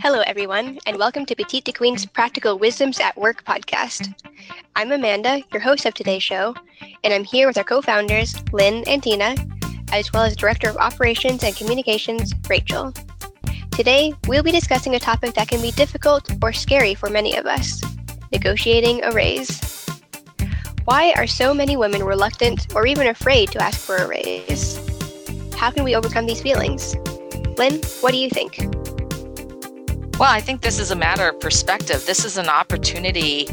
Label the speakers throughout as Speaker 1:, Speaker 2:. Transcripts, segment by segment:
Speaker 1: Hello, everyone, and welcome to Petite2Queen's Practical Wisdoms at Work podcast. I'm Amanda, your host of today's show, and I'm here with our co founders, Lynn and Tina, as well as Director of Operations and Communications, Rachel. Today, we'll be discussing a topic that can be difficult or scary for many of us negotiating a raise. Why are so many women reluctant or even afraid to ask for a raise? How can we overcome these feelings? Lynn, what do you think?
Speaker 2: Well, I think this is a matter of perspective. This is an opportunity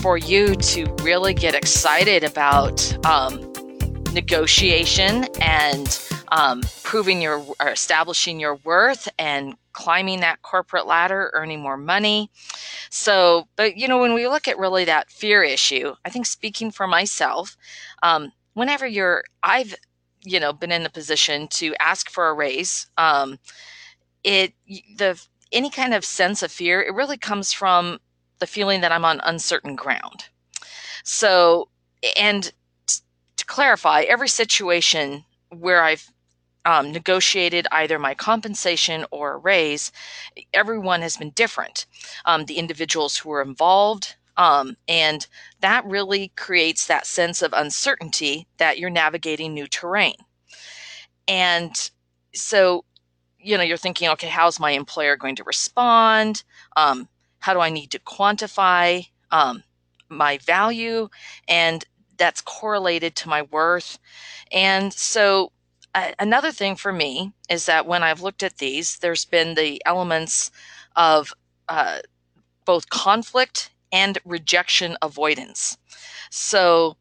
Speaker 2: for you to really get excited about um, negotiation and um, proving your or establishing your worth and climbing that corporate ladder, earning more money. So, but you know, when we look at really that fear issue, I think speaking for myself, um, whenever you're, I've, you know, been in the position to ask for a raise, um, it the any kind of sense of fear, it really comes from the feeling that I'm on uncertain ground. So, and to clarify, every situation where I've um, negotiated either my compensation or a raise, everyone has been different. Um, the individuals who were involved, um, and that really creates that sense of uncertainty that you're navigating new terrain. And so you know you're thinking okay how's my employer going to respond? Um, how do i need to quantify um, my value? And that's correlated to my worth. And so uh, another thing for me is that when i've looked at these there's been the elements of uh, both conflict and rejection avoidance. So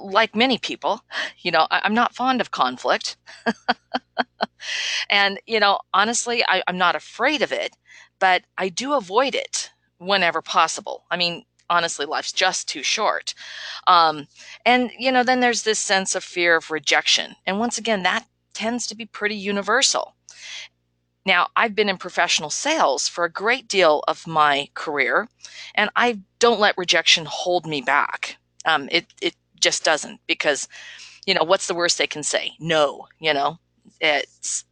Speaker 2: like many people, you know, I, am not fond of conflict. and, you know, honestly, I, I'm not afraid of it, but I do avoid it whenever possible. I mean, honestly, life's just too short. Um, and, you know, then there's this sense of fear of rejection. And once again, that tends to be pretty universal. Now, I've been in professional sales for a great deal of my career, and I don't let rejection hold me back. Um, it, it just doesn't because, you know, what's the worst they can say? No, you know, it's,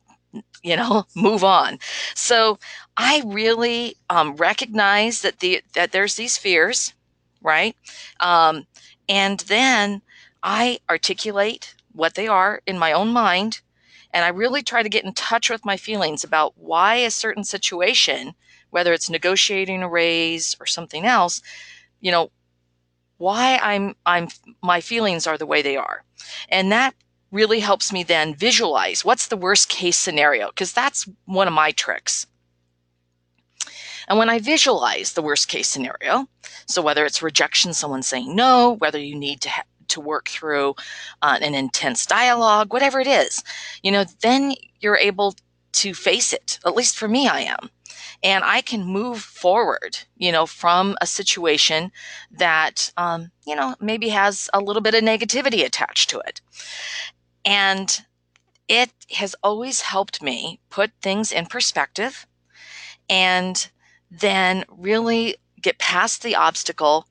Speaker 2: you know, move on. So I really um, recognize that the that there's these fears, right? Um, and then I articulate what they are in my own mind, and I really try to get in touch with my feelings about why a certain situation, whether it's negotiating a raise or something else, you know, why I'm I'm my feelings are the way they are. And that really helps me then visualize what's the worst case scenario because that's one of my tricks. And when I visualize the worst case scenario, so whether it's rejection, someone saying no, whether you need to ha- to work through uh, an intense dialogue, whatever it is, you know, then you're able to face it. At least for me, I am and I can move forward, you know, from a situation that, um, you know, maybe has a little bit of negativity attached to it. And it has always helped me put things in perspective and then really get past the obstacle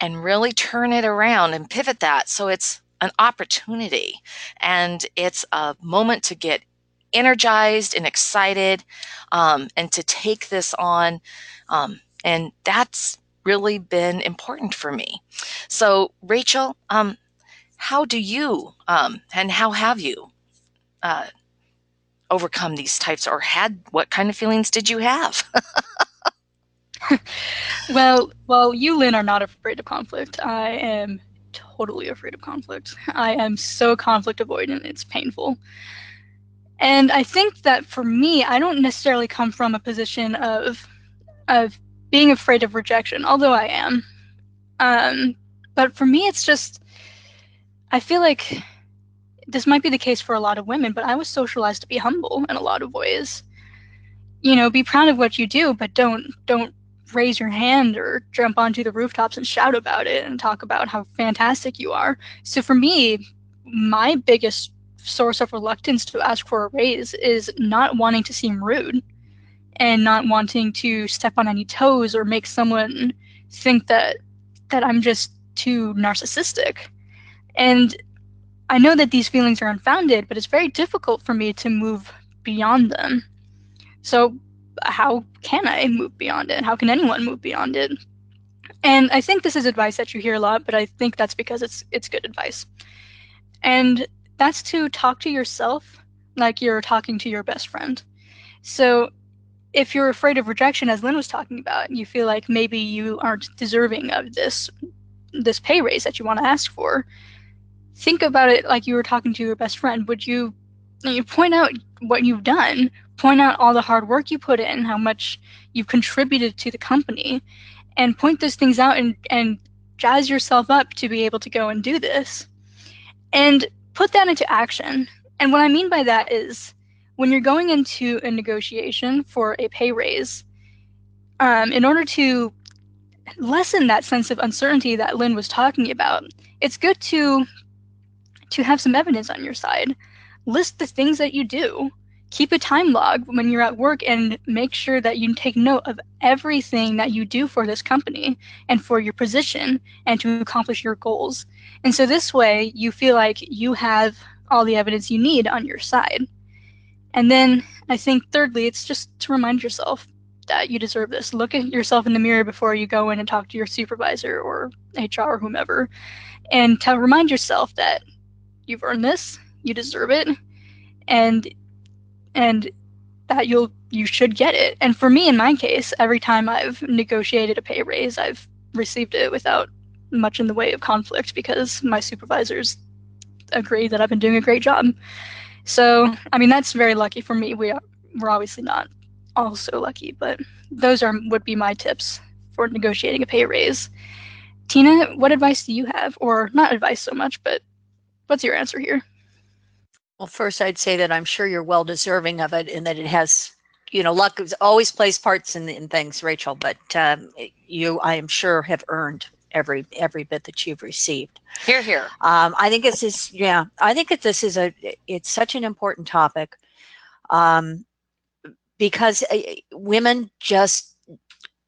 Speaker 2: and really turn it around and pivot that so it's an opportunity and it's a moment to get energized and excited um, and to take this on. Um, and that's really been important for me. So, Rachel, um, how do you um, and how have you uh, overcome these types or had what kind of feelings did you have?
Speaker 3: well, well, you, Lynn, are not afraid of conflict. I am totally afraid of conflict. I am so conflict avoidant, it's painful. And I think that for me, I don't necessarily come from a position of of being afraid of rejection, although I am. Um, but for me, it's just I feel like this might be the case for a lot of women, but I was socialized to be humble in a lot of ways. You know, be proud of what you do, but don't don't raise your hand or jump onto the rooftops and shout about it and talk about how fantastic you are. So for me, my biggest source of reluctance to ask for a raise is not wanting to seem rude and not wanting to step on any toes or make someone think that that I'm just too narcissistic. And I know that these feelings are unfounded, but it's very difficult for me to move beyond them. So how can I move beyond it? How can anyone move beyond it? And I think this is advice that you hear a lot, but I think that's because it's it's good advice. And that's to talk to yourself like you're talking to your best friend. So if you're afraid of rejection as Lynn was talking about, and you feel like maybe you aren't deserving of this this pay raise that you want to ask for, think about it like you were talking to your best friend. Would you you point out what you've done, point out all the hard work you put in, how much you've contributed to the company, and point those things out and, and jazz yourself up to be able to go and do this. And put that into action. And what I mean by that is when you're going into a negotiation for a pay raise, um, in order to lessen that sense of uncertainty that Lynn was talking about, it's good to to have some evidence on your side. List the things that you do keep a time log when you're at work and make sure that you take note of everything that you do for this company and for your position and to accomplish your goals. And so this way you feel like you have all the evidence you need on your side. And then I think thirdly, it's just to remind yourself that you deserve this. Look at yourself in the mirror before you go in and talk to your supervisor or HR or whomever and to remind yourself that you've earned this, you deserve it, and and that you'll you should get it. And for me in my case, every time I've negotiated a pay raise, I've received it without much in the way of conflict because my supervisors agree that I've been doing a great job. So, I mean, that's very lucky for me. We are, we're obviously not all so lucky, but those are would be my tips for negotiating a pay raise. Tina, what advice do you have, or not advice so much, but what's your answer here?
Speaker 4: Well, first, I'd say that I'm sure you're well deserving of it and that it has, you know, luck always plays parts in, in things, Rachel, but um, you, I am sure, have earned every every bit that you've received.
Speaker 2: Here, here.
Speaker 4: Um, I think this is, yeah, I think that this is a, it's such an important topic um, because uh, women just,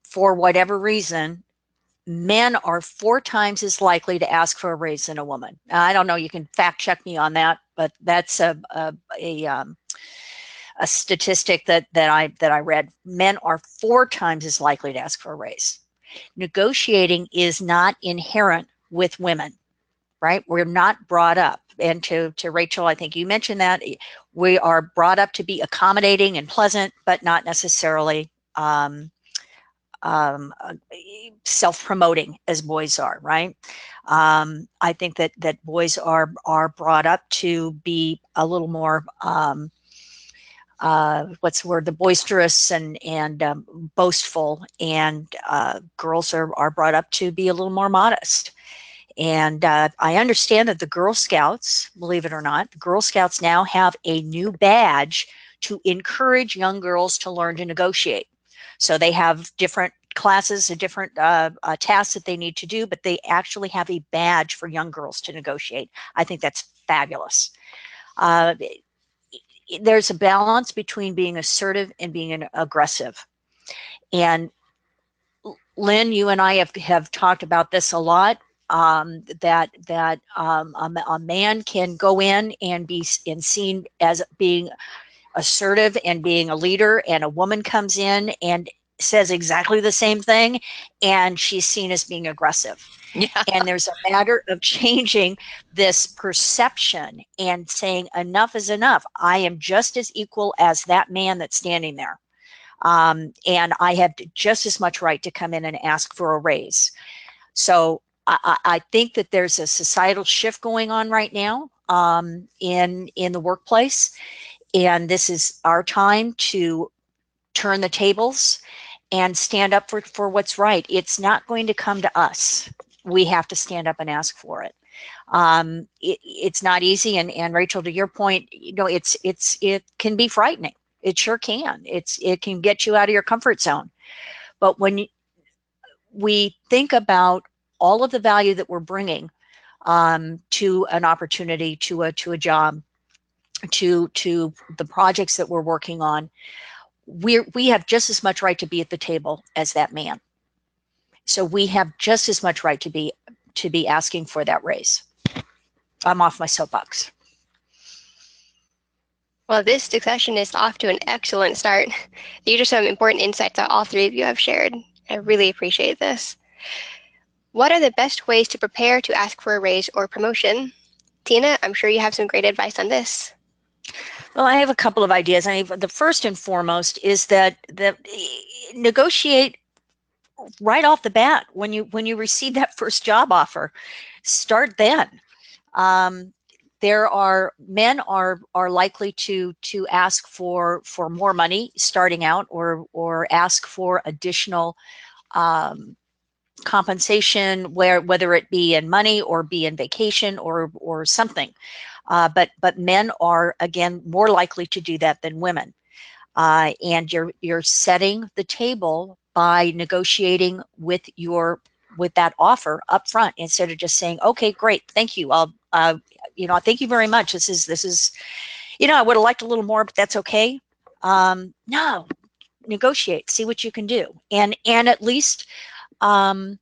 Speaker 4: for whatever reason, men are four times as likely to ask for a raise than a woman. I don't know, you can fact check me on that, but that's a, a, a, um, a statistic that, that I that I read. Men are four times as likely to ask for a raise. Negotiating is not inherent with women, right? We're not brought up. And to, to Rachel, I think you mentioned that we are brought up to be accommodating and pleasant, but not necessarily um, um, uh, self-promoting as boys are, right? Um, I think that that boys are are brought up to be a little more um, uh, what's the word? The boisterous and and um, boastful, and uh, girls are are brought up to be a little more modest. And uh, I understand that the Girl Scouts, believe it or not, the Girl Scouts now have a new badge to encourage young girls to learn to negotiate. So they have different classes and different uh, uh, tasks that they need to do, but they actually have a badge for young girls to negotiate. I think that's fabulous. Uh, there's a balance between being assertive and being aggressive. And Lynn, you and I have, have talked about this a lot. Um, that that um, a, a, man can go in and be and seen as being assertive and being a leader and a woman comes in and says exactly the same thing and she's seen as being aggressive. Yeah. and there's a matter of changing this perception and saying enough is enough. I am just as equal as that man that's standing there. Um, and i have just as much right to come in and ask for a raise. So I, I think that there's a societal shift going on right now um, in in the workplace and this is our time to turn the tables and stand up for, for what's right. It's not going to come to us. We have to stand up and ask for it. Um, it it's not easy. And, and Rachel, to your point, you know, it's, it's, it can be frightening. It sure can. It's, it can get you out of your comfort zone. But when you, we think about all of the value that we're bringing um, to an opportunity, to a, to a job, to to the projects that we're working on we we have just as much right to be at the table as that man so we have just as much right to be to be asking for that raise i'm off my soapbox
Speaker 1: Well, this discussion is off to an excellent start. These are some important insights that all three of you have shared. I really appreciate this. What are the best ways to prepare to ask for a raise or promotion? Tina, I'm sure you have some great advice on this.
Speaker 4: Well, I have a couple of ideas. I the first and foremost is that that negotiate right off the bat when you when you receive that first job offer. Start then. Um, there are men are are likely to to ask for for more money starting out or or ask for additional um, compensation where whether it be in money or be in vacation or or something uh, but but men are again more likely to do that than women. Uh, and you're you're setting the table by negotiating with your with that offer up front instead of just saying okay great thank you. I'll uh, you know thank you very much. This is this is you know i would have liked a little more but that's okay. Um no. Negotiate. See what you can do. And and at least um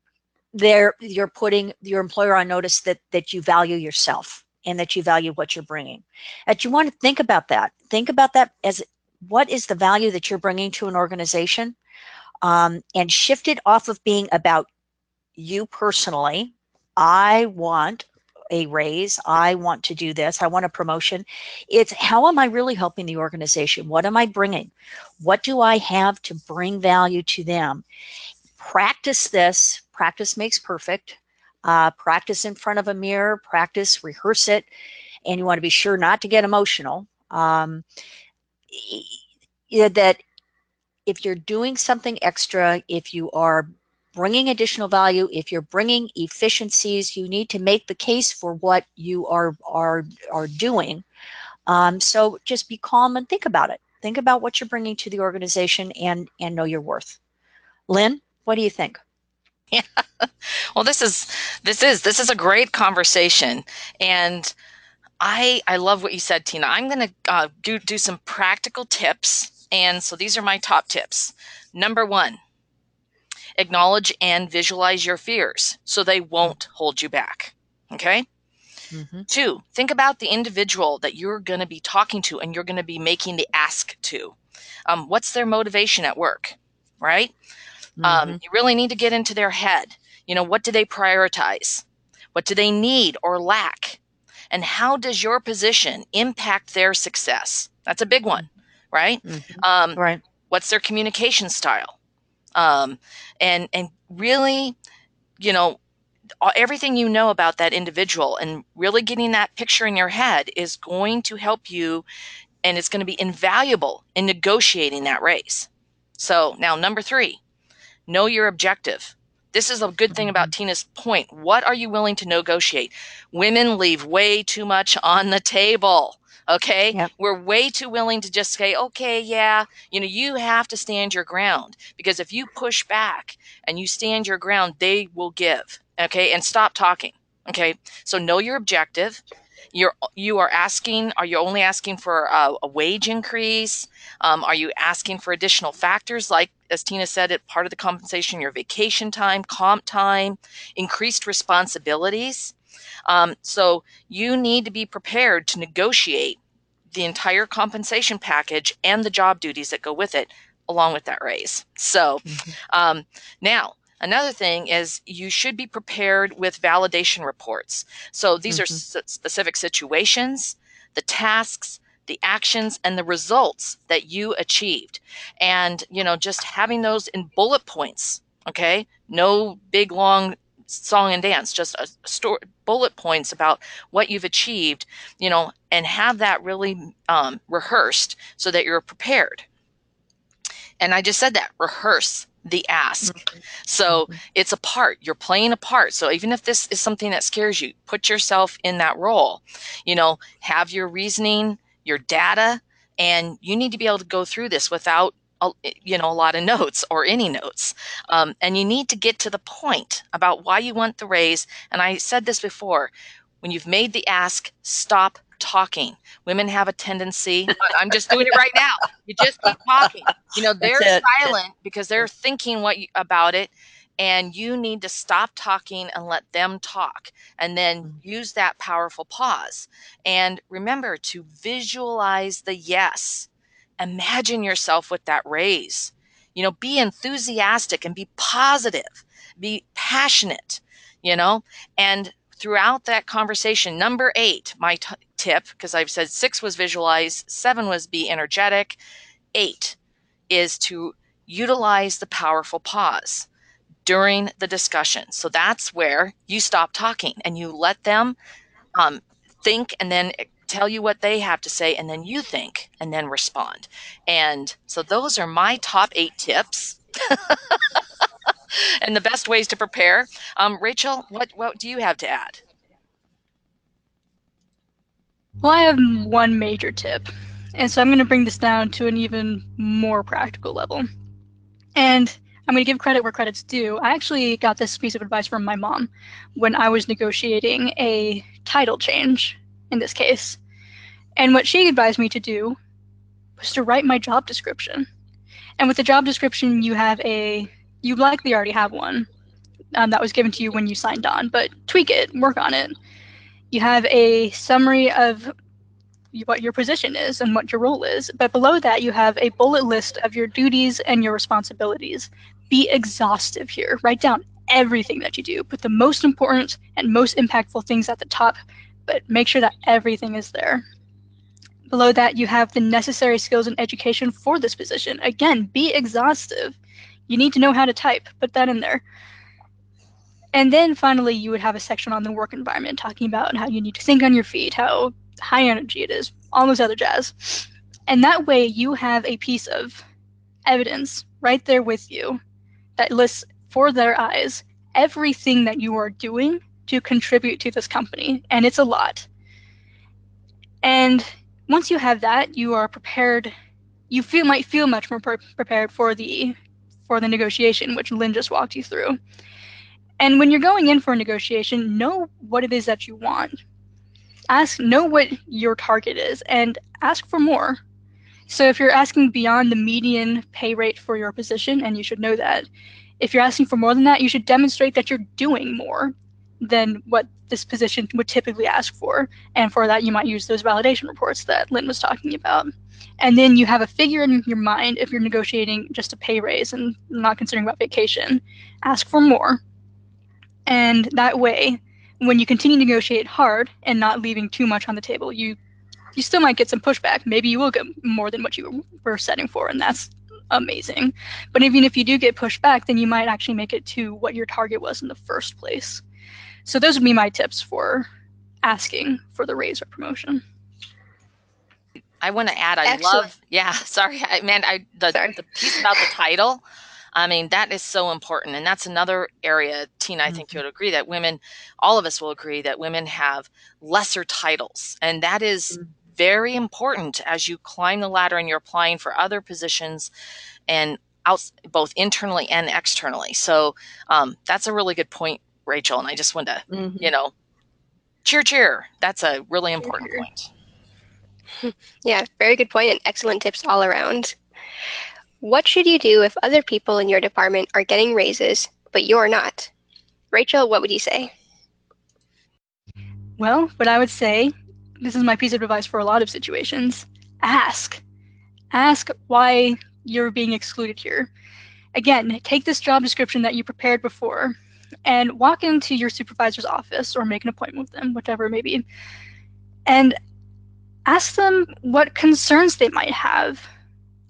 Speaker 4: there you're putting your employer on notice that that you value yourself and that you value what you're bringing. That you want to think about that. Think about that as what is the value that you're bringing to an organization? Um, and shift it off of being about you personally. I want a raise. I want to do this. I want a promotion. It's how am i really helping the organization? What am i bringing? What do i have to bring value to them? Practice this. Practice makes perfect uh, practice in front of a mirror practice rehearse it and you want to be sure not to get emotional um, that if you're doing something extra if you are bringing additional value, if you're bringing efficiencies, you need to make the case for what you are are are doing. Um, so just be calm and think about it. Think about what you're bringing to the organization and and know your worth. Lynn, what do you think?
Speaker 2: Yeah. Well, this is this is this is a great conversation, and I I love what you said, Tina. I'm going to uh, do do some practical tips, and so these are my top tips. Number one, acknowledge and visualize your fears so they won't hold you back. Okay. Mm-hmm. Two, think about the individual that you're going to be talking to and you're going to be making the ask to. Um, what's their motivation at work, right? Um, mm-hmm. Um, you really need to get into their head. You know, what do they prioritize? What do they need or lack? And how does your position impact their success? That's a big one, right?
Speaker 4: Mm-hmm. Um, right.
Speaker 2: What's their communication style? um, and and really, you know, everything you know about that individual and really getting that picture in your head is going to help you, and it's going to be invaluable in negotiating that raise. So now, number three, know your objective. This is a good thing about. Tina's point. What are you willing to negotiate? Women leave way too much on the table. Okay. Yep. We're way too willing to just say, okay, yeah, you know, you have to stand your ground because if you push back and you stand your ground, they will give. Okay. And stop talking. Okay. So know your objective. You're, you are asking, are you only asking for a, a wage increase? Um, are you asking for additional factors like, as Tina said, it part of the compensation, your vacation time, comp time, increased responsibilities? Um, so you need to be prepared to negotiate the entire compensation package and the job duties that go with it, along with that raise. So mm-hmm. um, now, Another thing is you should be prepared with validation reports. So these mm-hmm. are s- specific situations, the tasks, the actions and the results that you achieved. And, you know, just having those in bullet points, okay? No big long song and dance, just a story, bullet points about what you've achieved, you know, and have that really um, rehearsed so that you're prepared. And I just said that rehearse the ask. Mm-hmm. So mm-hmm. it's a part, you're playing a part. So even if this is something that scares you, put yourself in that role. You know, have your reasoning, your data, and you need to be able to go through this without a, you know a lot of notes or any notes um, and you need to get to the point about why you want the raise and i said this before when you've made the ask stop talking. Women have a tendency i'm just doing it right now you just keep talking. You know they're silent because they're thinking what you, about it and you need to stop talking and let them talk and then
Speaker 4: Mm.
Speaker 2: use that powerful pause. And remember to visualize the yes. Imagine yourself with that raise. You know be enthusiastic and be positive. Be passionate you know? And throughout that conversation number eight my t- tip because i've said six was visualize seven was be energetic eight is to utilize the powerful pause during the discussion. So that's where you stop talking and you let them um, think and then tell you what they have to say, and then you think and then respond. And so those are my top eight tips. and the best ways to prepare. Um, Rachel, what, what do you have to add?
Speaker 3: Well, I have one major tip, and so I'm going to bring this down to an even more practical level. And I'm going to give credit where credit's due. I actually got this piece of advice from my mom when I was negotiating a title change in this case. And what she advised me to do was to write my job description. And with the job description, you have a, you likely already have one um, that was given to you when you signed on, but tweak it, work on it. You have a summary of what your position is and what your role is. But below that, you have a bullet list of your duties and your responsibilities. Be exhaustive here. Write down everything that you do. Put the most important and most impactful things at the top, but make sure that everything is there. Below that, you have the necessary skills and education for this position. Again, be exhaustive. You need to know how to type. Put that in there. And then finally, you would have a section on the work environment talking about how you need to think on your feet, how high energy it is, all those other jazz. And that way, you have a piece of evidence right there with you that lists for their eyes everything that you are doing to contribute to this company. And it's a lot. And once you have that, you are prepared. You feel might feel much more pre- prepared for the for the negotiation, which Lynn just walked you through. And when you're going in for a negotiation, know what it is that you want. Ask, know what your target is, and ask for more. So if you're asking beyond the median pay rate for your position, and you should know that, if you're asking for more than that, you should demonstrate that you're doing more than what this position would typically ask for. And for that, you might use those validation reports that Lynn was talking about. And then you have a figure in your mind if you're negotiating just a pay raise and not considering about vacation. Ask for more. And that way, when you continue to negotiate hard and not leaving too much on the table, you you still might get some pushback. Maybe you will get more than what you were setting for, and that's amazing. But even if you do get pushed back, then you might actually make it to what your target was in the first place. So those would be my tips for asking for the raise or promotion.
Speaker 2: I want to add, I
Speaker 1: Excellent.
Speaker 2: love, yeah, sorry, I, man, I the,
Speaker 1: Sorry.
Speaker 2: the piece about the title. I mean, that is so important. And that's another area, Tina, I think
Speaker 4: Mm-hmm.
Speaker 2: you would agree that women, all of us will agree that women have lesser titles. And that is
Speaker 4: Mhm.
Speaker 2: very important as you climb the ladder and you're applying for other positions and out, both internally and externally. So um, that's a really good point, Rachel. And I just want to,
Speaker 4: Mhm.
Speaker 2: you know, cheer, cheer. That's a really important
Speaker 3: cheer.
Speaker 2: point.
Speaker 1: Yeah, very good point and excellent tips all around. What should you do if other people in your department are getting raises, but you're not? Rachel, what would you say?
Speaker 3: Well, what I would say, this is my piece of advice for a lot of situations ask. Ask why you're being excluded here. Again, take this job description that you prepared before and walk into your supervisor's office or make an appointment with them, whatever it may be, and ask them what concerns they might have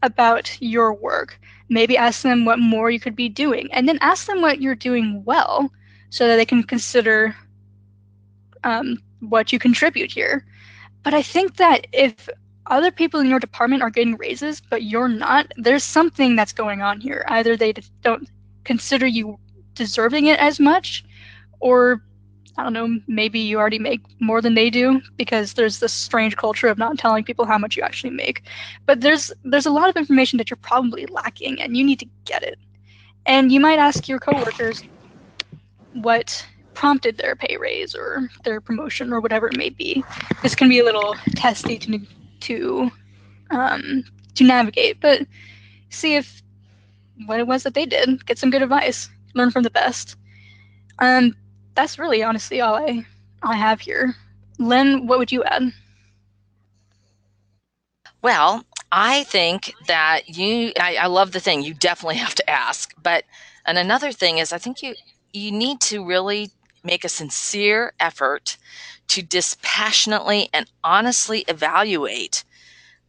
Speaker 3: about your work. Maybe ask them what more you could be doing, and then ask them what you're doing well so that they can consider um, what you contribute here. But I think that if other people in your department are getting raises, but you're not, there's something that's going on here. Either they don't consider you deserving it as much, or I don't know, maybe you already make more than they do because there's this strange culture of not telling people how much you actually make. But there's there's a lot of information that you're probably lacking and you need to get it. And you might ask your coworkers what prompted their pay raise or their promotion or whatever it may be. This can be a little testy to to um, to navigate, but see if what it was that they did. Get some good advice. Learn from the best. Um, that's really honestly all I I have here. Lynn, what would you add?
Speaker 2: Well, I think that you, I, I, love the thing. You definitely have to ask. But, and another thing is, I think you, you need to really make a sincere effort to dispassionately and honestly evaluate,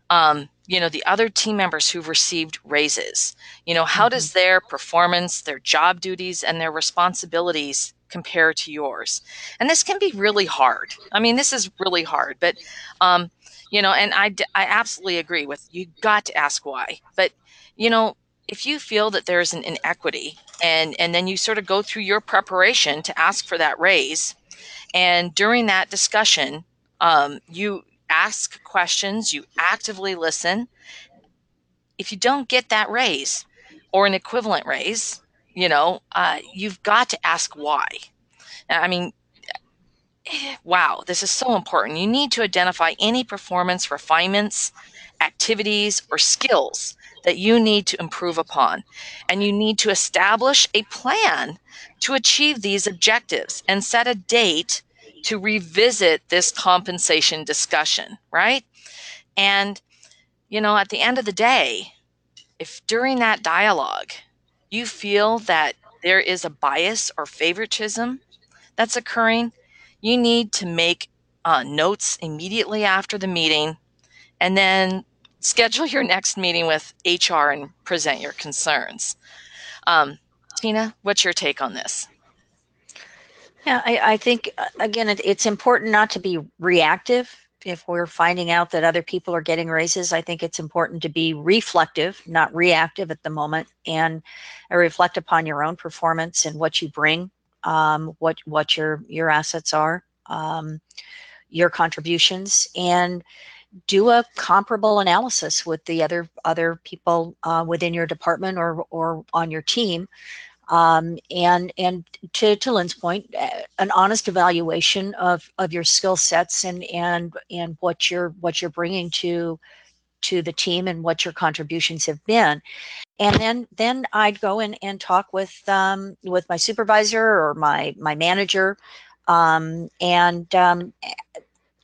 Speaker 2: um, you know, the other team members who've received raises. You know, how mm-hmm. does their performance, their job duties, and their responsibilities compare to yours? And this can be really hard. I mean, this is really hard, but, um, you know, and I, I absolutely agree with you got to ask why. But, you know, if you feel that there's an inequity and, and then you sort of go through your preparation to ask for that raise, and during that discussion, um, you ask questions, you actively listen. If you don't get that raise or an equivalent raise, you know, uh, you've got to ask why. I mean, wow, this is so important. You need to identify any performance refinements, activities, or skills that you need to improve upon. And you need to establish a plan to achieve these objectives and set a date to revisit this compensation discussion, right? And, you know, at the end of the day, if during that dialogue you feel that there is a bias or favoritism that's occurring, you need to make uh, notes immediately after the meeting and then schedule your next meeting with HR and present your concerns. Um, Tina, what's your take on this?
Speaker 4: Yeah, I, I think, uh, again, it, it's important not to be reactive. If we're finding out that other people are getting raises, I think it's important to be reflective, not reactive at the moment, and reflect upon your own performance and what you bring um, what what your your assets are, um, your contributions, and do a comparable analysis with the other other people uh, within your department or or on your team. Um, and and to, to Lynn's point, uh, an honest evaluation of of your skill sets and and and what you're what you're bringing to to the team and what your contributions have been. And then then I'd go in and talk with um, with my supervisor or my my manager, um, and um,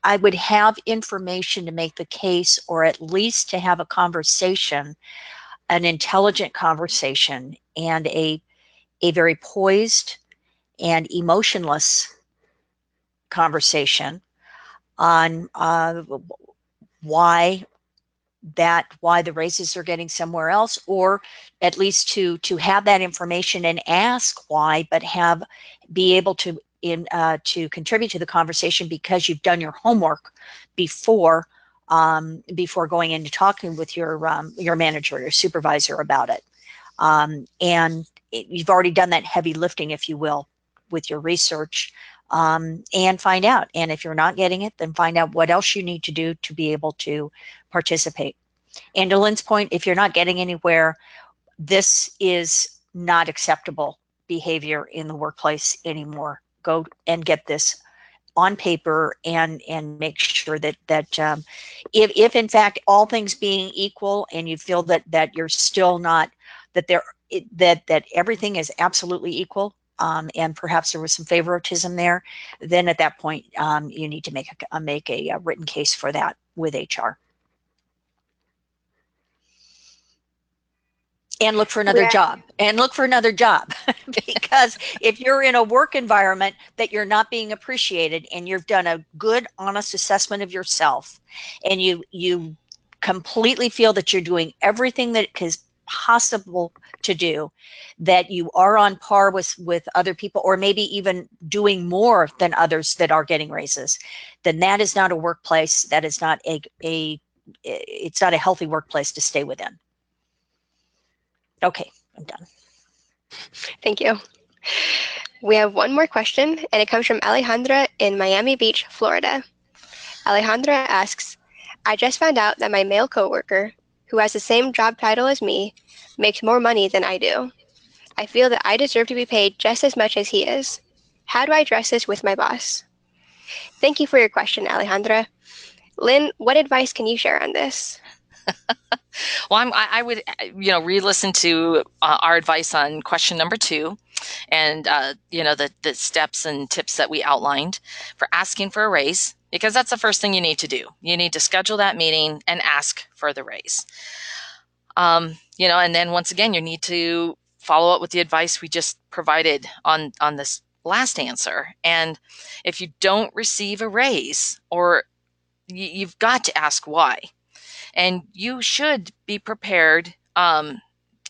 Speaker 4: I would have information to make the case, or at least to have a conversation, an intelligent conversation, and a a very poised and emotionless conversation on uh, why that why the raises are getting somewhere else or at least to to have that information and ask why but have be able to in uh, to contribute to the conversation because you've done your homework before um, before going into talking with your um, your manager or your supervisor about it. Um, and it, you've already done that heavy lifting if you will with your research um, and find out. And if you're not getting it, then find out what else you need to do to be able to participate. And to Lynn's point, if you're not getting anywhere, this is not acceptable behavior in the workplace anymore. Go and get this on paper and and make sure that that um, if if in fact all things being equal and you feel that that you're still not that there that that everything is absolutely equal um, and perhaps there was some favoritism there, then at that point um, you need to make a, make a, a written case for that with HR. and look for another yeah. job and look for another job because if you're in a work environment that you're not being appreciated and you've done a good honest assessment of yourself and you you completely feel that you're doing everything that is possible to do that you are on par with with other people or maybe even doing more than others that are getting raises then that is not a workplace that is not a a it's not a healthy workplace to stay within Okay, I'm done.
Speaker 1: Thank you. We have one more question, and it comes from Alejandra in Miami Beach, Florida. Alejandra asks, I just found out that my male coworker, who has the same job title as me, makes more money than I do. I feel that I deserve to be paid just as much as he is. How do I address this with my boss? Thank you for your question, Alejandra. Lynn, what advice can you share on this?
Speaker 2: well, I'm, I, would, you know, re-listen to uh, our advice on question number two, and uh, you know the the steps and tips that we outlined for asking for a raise because that's the first thing you need to do. You need to schedule that meeting and ask for the raise. Um, you know, and then once again, you need to follow up with the advice we just provided on on this last answer. And if you don't receive a raise, or you, you've got to ask why, and you should be prepared um,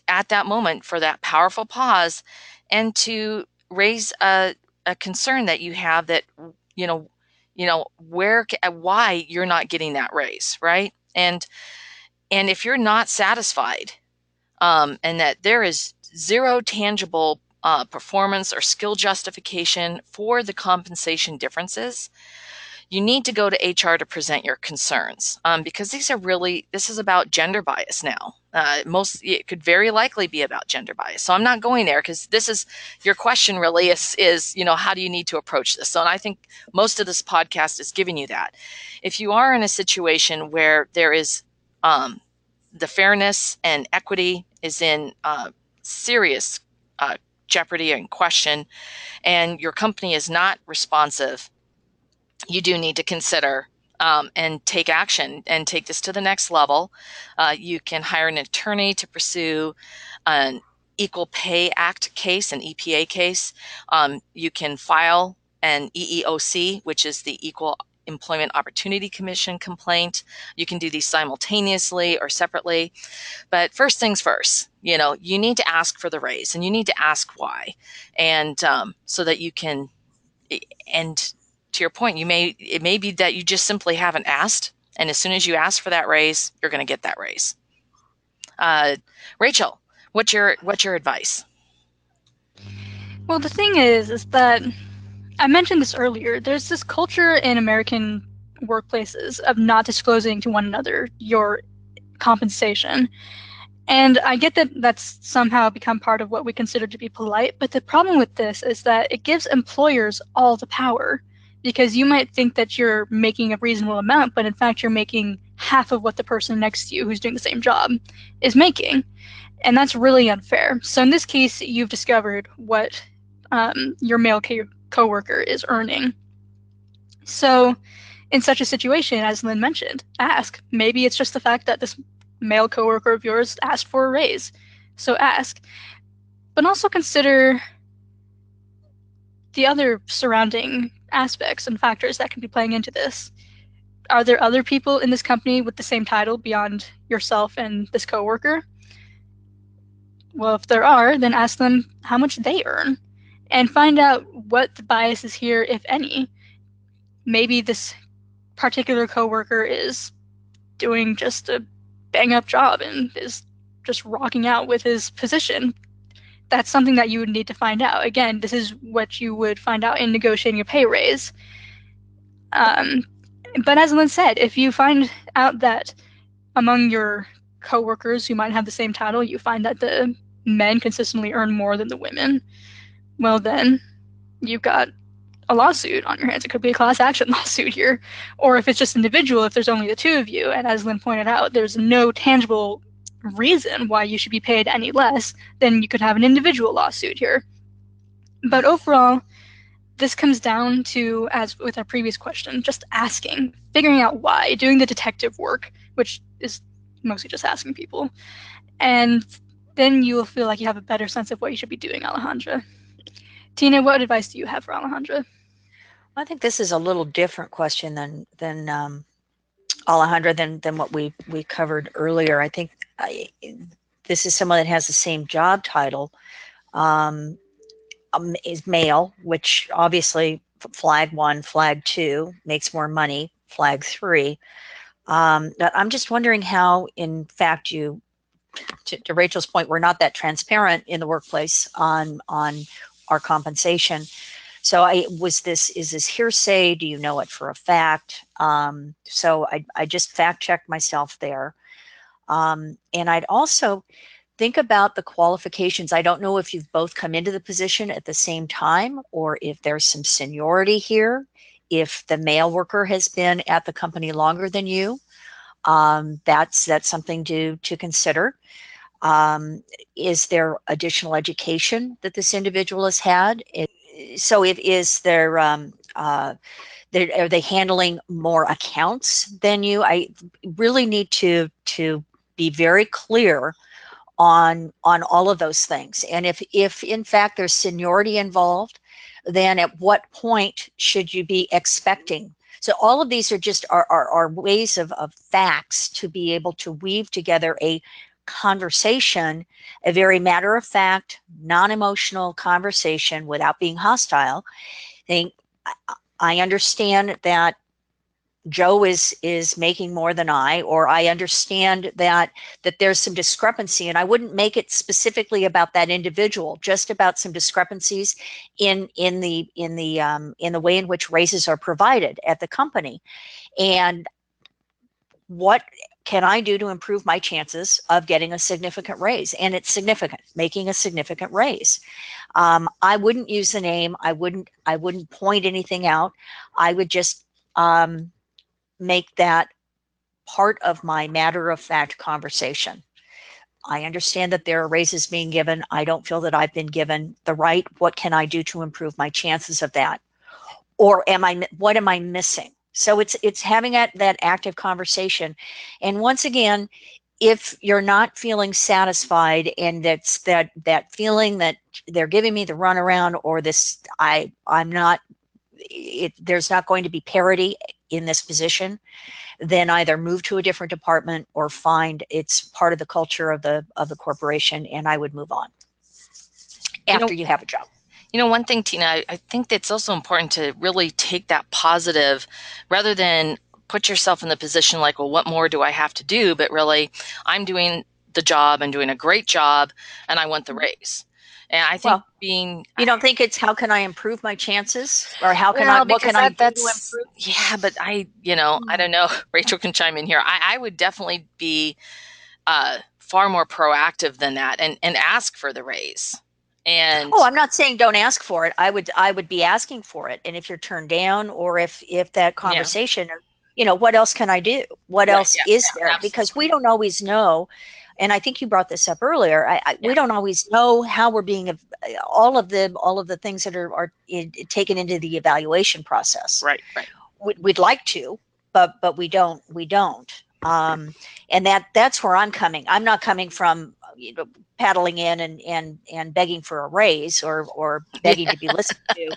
Speaker 2: at that moment for that powerful pause and to raise a, a concern that you have that you know you know where why you're not getting that raise right? And and if you're not satisfied um, and that there is zero tangible uh, performance or skill justification for the compensation differences you need to go to HR to present your concerns um, because these are really, this is about gender bias now. Uh, most, it could very likely be about gender bias. So I'm not going there because this is your question really is, is, you know, how do you need to approach this? So and I think most of this podcast is giving you that. If you are in a situation where there is um, the fairness and equity is in uh, serious uh, jeopardy and question, and your company is not responsive you do need to consider um, and take action and take this to the next level. Uh, you can hire an attorney to pursue an Equal Pay Act case, an EPA case. Um, you can file an EEOC, which is the Equal Employment Opportunity Commission complaint. You can do these simultaneously or separately. But first things first, you know, you need to ask for the raise and you need to ask why. And um, so that you can, and to your point, you may it may be that you just simply haven't asked, and as soon as you ask for that raise, you're going to get that raise. Uh, Rachel, what's your what's your advice?
Speaker 3: Well, the thing is, is that I mentioned this earlier. There's this culture in American workplaces of not disclosing to one another your compensation. And I get that that's somehow become part of what we consider to be polite, but the problem with this is that it gives employers all the power because you might think that you're making a reasonable amount, but in fact, you're making half of what the person next to you who's doing the same job is making. And that's really unfair. So in this case, you've discovered what um, your male co- coworker is earning. So in such a situation, as Lynn mentioned, ask. Maybe it's just the fact that this male coworker of yours asked for a raise. So ask. But also consider the other surrounding aspects and factors that can be playing into this. Are there other people in this company with the same title beyond yourself and this coworker? Well, if there are, then ask them how much they earn and find out what the bias is here, if any. Maybe this particular coworker is doing just a bang up job and is just rocking out with his position that's something that you would need to find out. Again, this is what you would find out in negotiating a pay raise. Um, but as Lynn said, if you find out that among your coworkers who might have the same title, you find that the men consistently earn more than the women, well then you've got a lawsuit on your hands. It could be a class action lawsuit here. Or if it's just individual, if there's only the two of you, and as Lynn pointed out, there's no tangible reason why you should be paid any less, then you could have an individual lawsuit here. But overall, this comes down to, as with our previous question, just asking, figuring out why, doing the detective work, which is mostly just asking people. And then you will feel like you have a better sense of what you should be doing, Alejandra. Tina, what advice do you have for Alejandra?
Speaker 4: I think this is a little different question than than um, Alejandra than than what we we covered earlier. I think I, this is someone that has the same job title, um, um, is male, which obviously flag one, flag two makes more money, flag three. Um, I'm just wondering how, in fact, you, to, to, Rachel's point, we're not that transparent in the workplace on on our compensation. So I was this is this hearsay? Do you know it for a fact? Um, so I I just fact checked myself there. Um, and I'd also think about the qualifications. I don't know if you've both come into the position at the same time or if there's some seniority here, if the male worker has been at the company longer than you. Um, that's that's something to to consider. Um, is there additional education that this individual has had? It, so, if is there um, uh, are they handling more accounts than you? I really need to to be very clear on on all of those things. And if if in fact there's seniority involved, then at what point should you be expecting? So all of these are just are, are, ways of, of facts to be able to weave together a conversation, a very matter of fact, non-emotional conversation without being hostile. I, I understand that Joe is is making more than I, or I understand that that there's some discrepancy, and I wouldn't make it specifically about that individual, just about some discrepancies in in the in the um, in the way in which raises are provided at the company, and what can I do to improve my chances of getting a significant raise? And it's significant, making a significant raise. Um, I wouldn't use the name. I wouldn't. I wouldn't point anything out. I would just um, make that part of my matter of fact conversation. I understand that there are raises being given. I don't feel that I've been given the right. What can I do to improve my chances of that? Or am I what am I missing? So it's it's having that, that active conversation. And once again, if you're not feeling satisfied and that's that that feeling that they're giving me the runaround or this I I'm not it, there's not going to be parity in this position, then either move to a different department or find it's part of the culture of the of the corporation, and I would move on after you, know, you have a job.
Speaker 2: You know, one thing, Tina, I, I think it's also important to really take that positive rather than put yourself in the position like, well, what more do I have to do? But really, I'm doing the job and doing a great job, and I want the raise. And I think well, being
Speaker 4: you don't think it's how can I improve my chances or how can well, I what can that, I
Speaker 2: that's, do to improve? Yeah, but I you know mm-hmm. I don't know. Rachel can chime in here. I, I would definitely be uh, far more proactive than that and and ask for the raise. And
Speaker 4: oh, I'm not saying don't ask for it. I would I would be asking for it. And if you're turned down or if if that conversation, yeah. you know, what else can I do? What right, else yeah, is yeah, there? Absolutely. Because we don't always know and I think you brought this up earlier. I, I, yeah. We don't always know how we're being all of the all of the things that are are in, taken into the evaluation process.
Speaker 2: Right, right.
Speaker 4: We, would like to, but but we don't. We don't. Um, and that that's where I'm coming. I'm not coming from you know paddling in and and and begging for a raise or or begging to be listened to.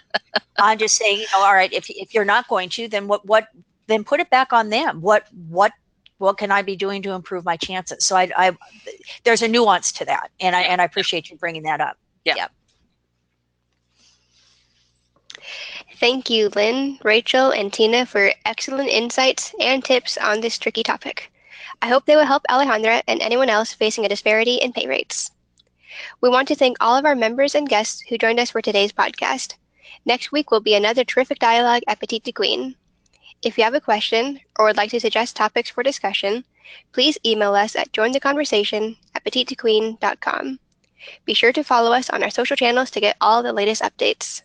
Speaker 4: I'm just saying, you know, all right, if if you're not going to, then what what then put it back on them. What what what can I be doing to improve my chances? So I, I there's a nuance to that, and I and I appreciate you bringing that up.
Speaker 2: Yeah. yeah.
Speaker 1: Thank you, Lynn, Rachel, and Tina for excellent insights and tips on this tricky topic. I hope they will help Alejandra and anyone else facing a disparity in pay rates. We want to thank all of our members and guests who joined us for today's podcast. Next week will be another terrific dialogue at Petite2Queen. If you have a question or would like to suggest topics for discussion, please email us at jointheconversation at petite2queen.com. Be sure to follow us on our social channels to get all the latest updates.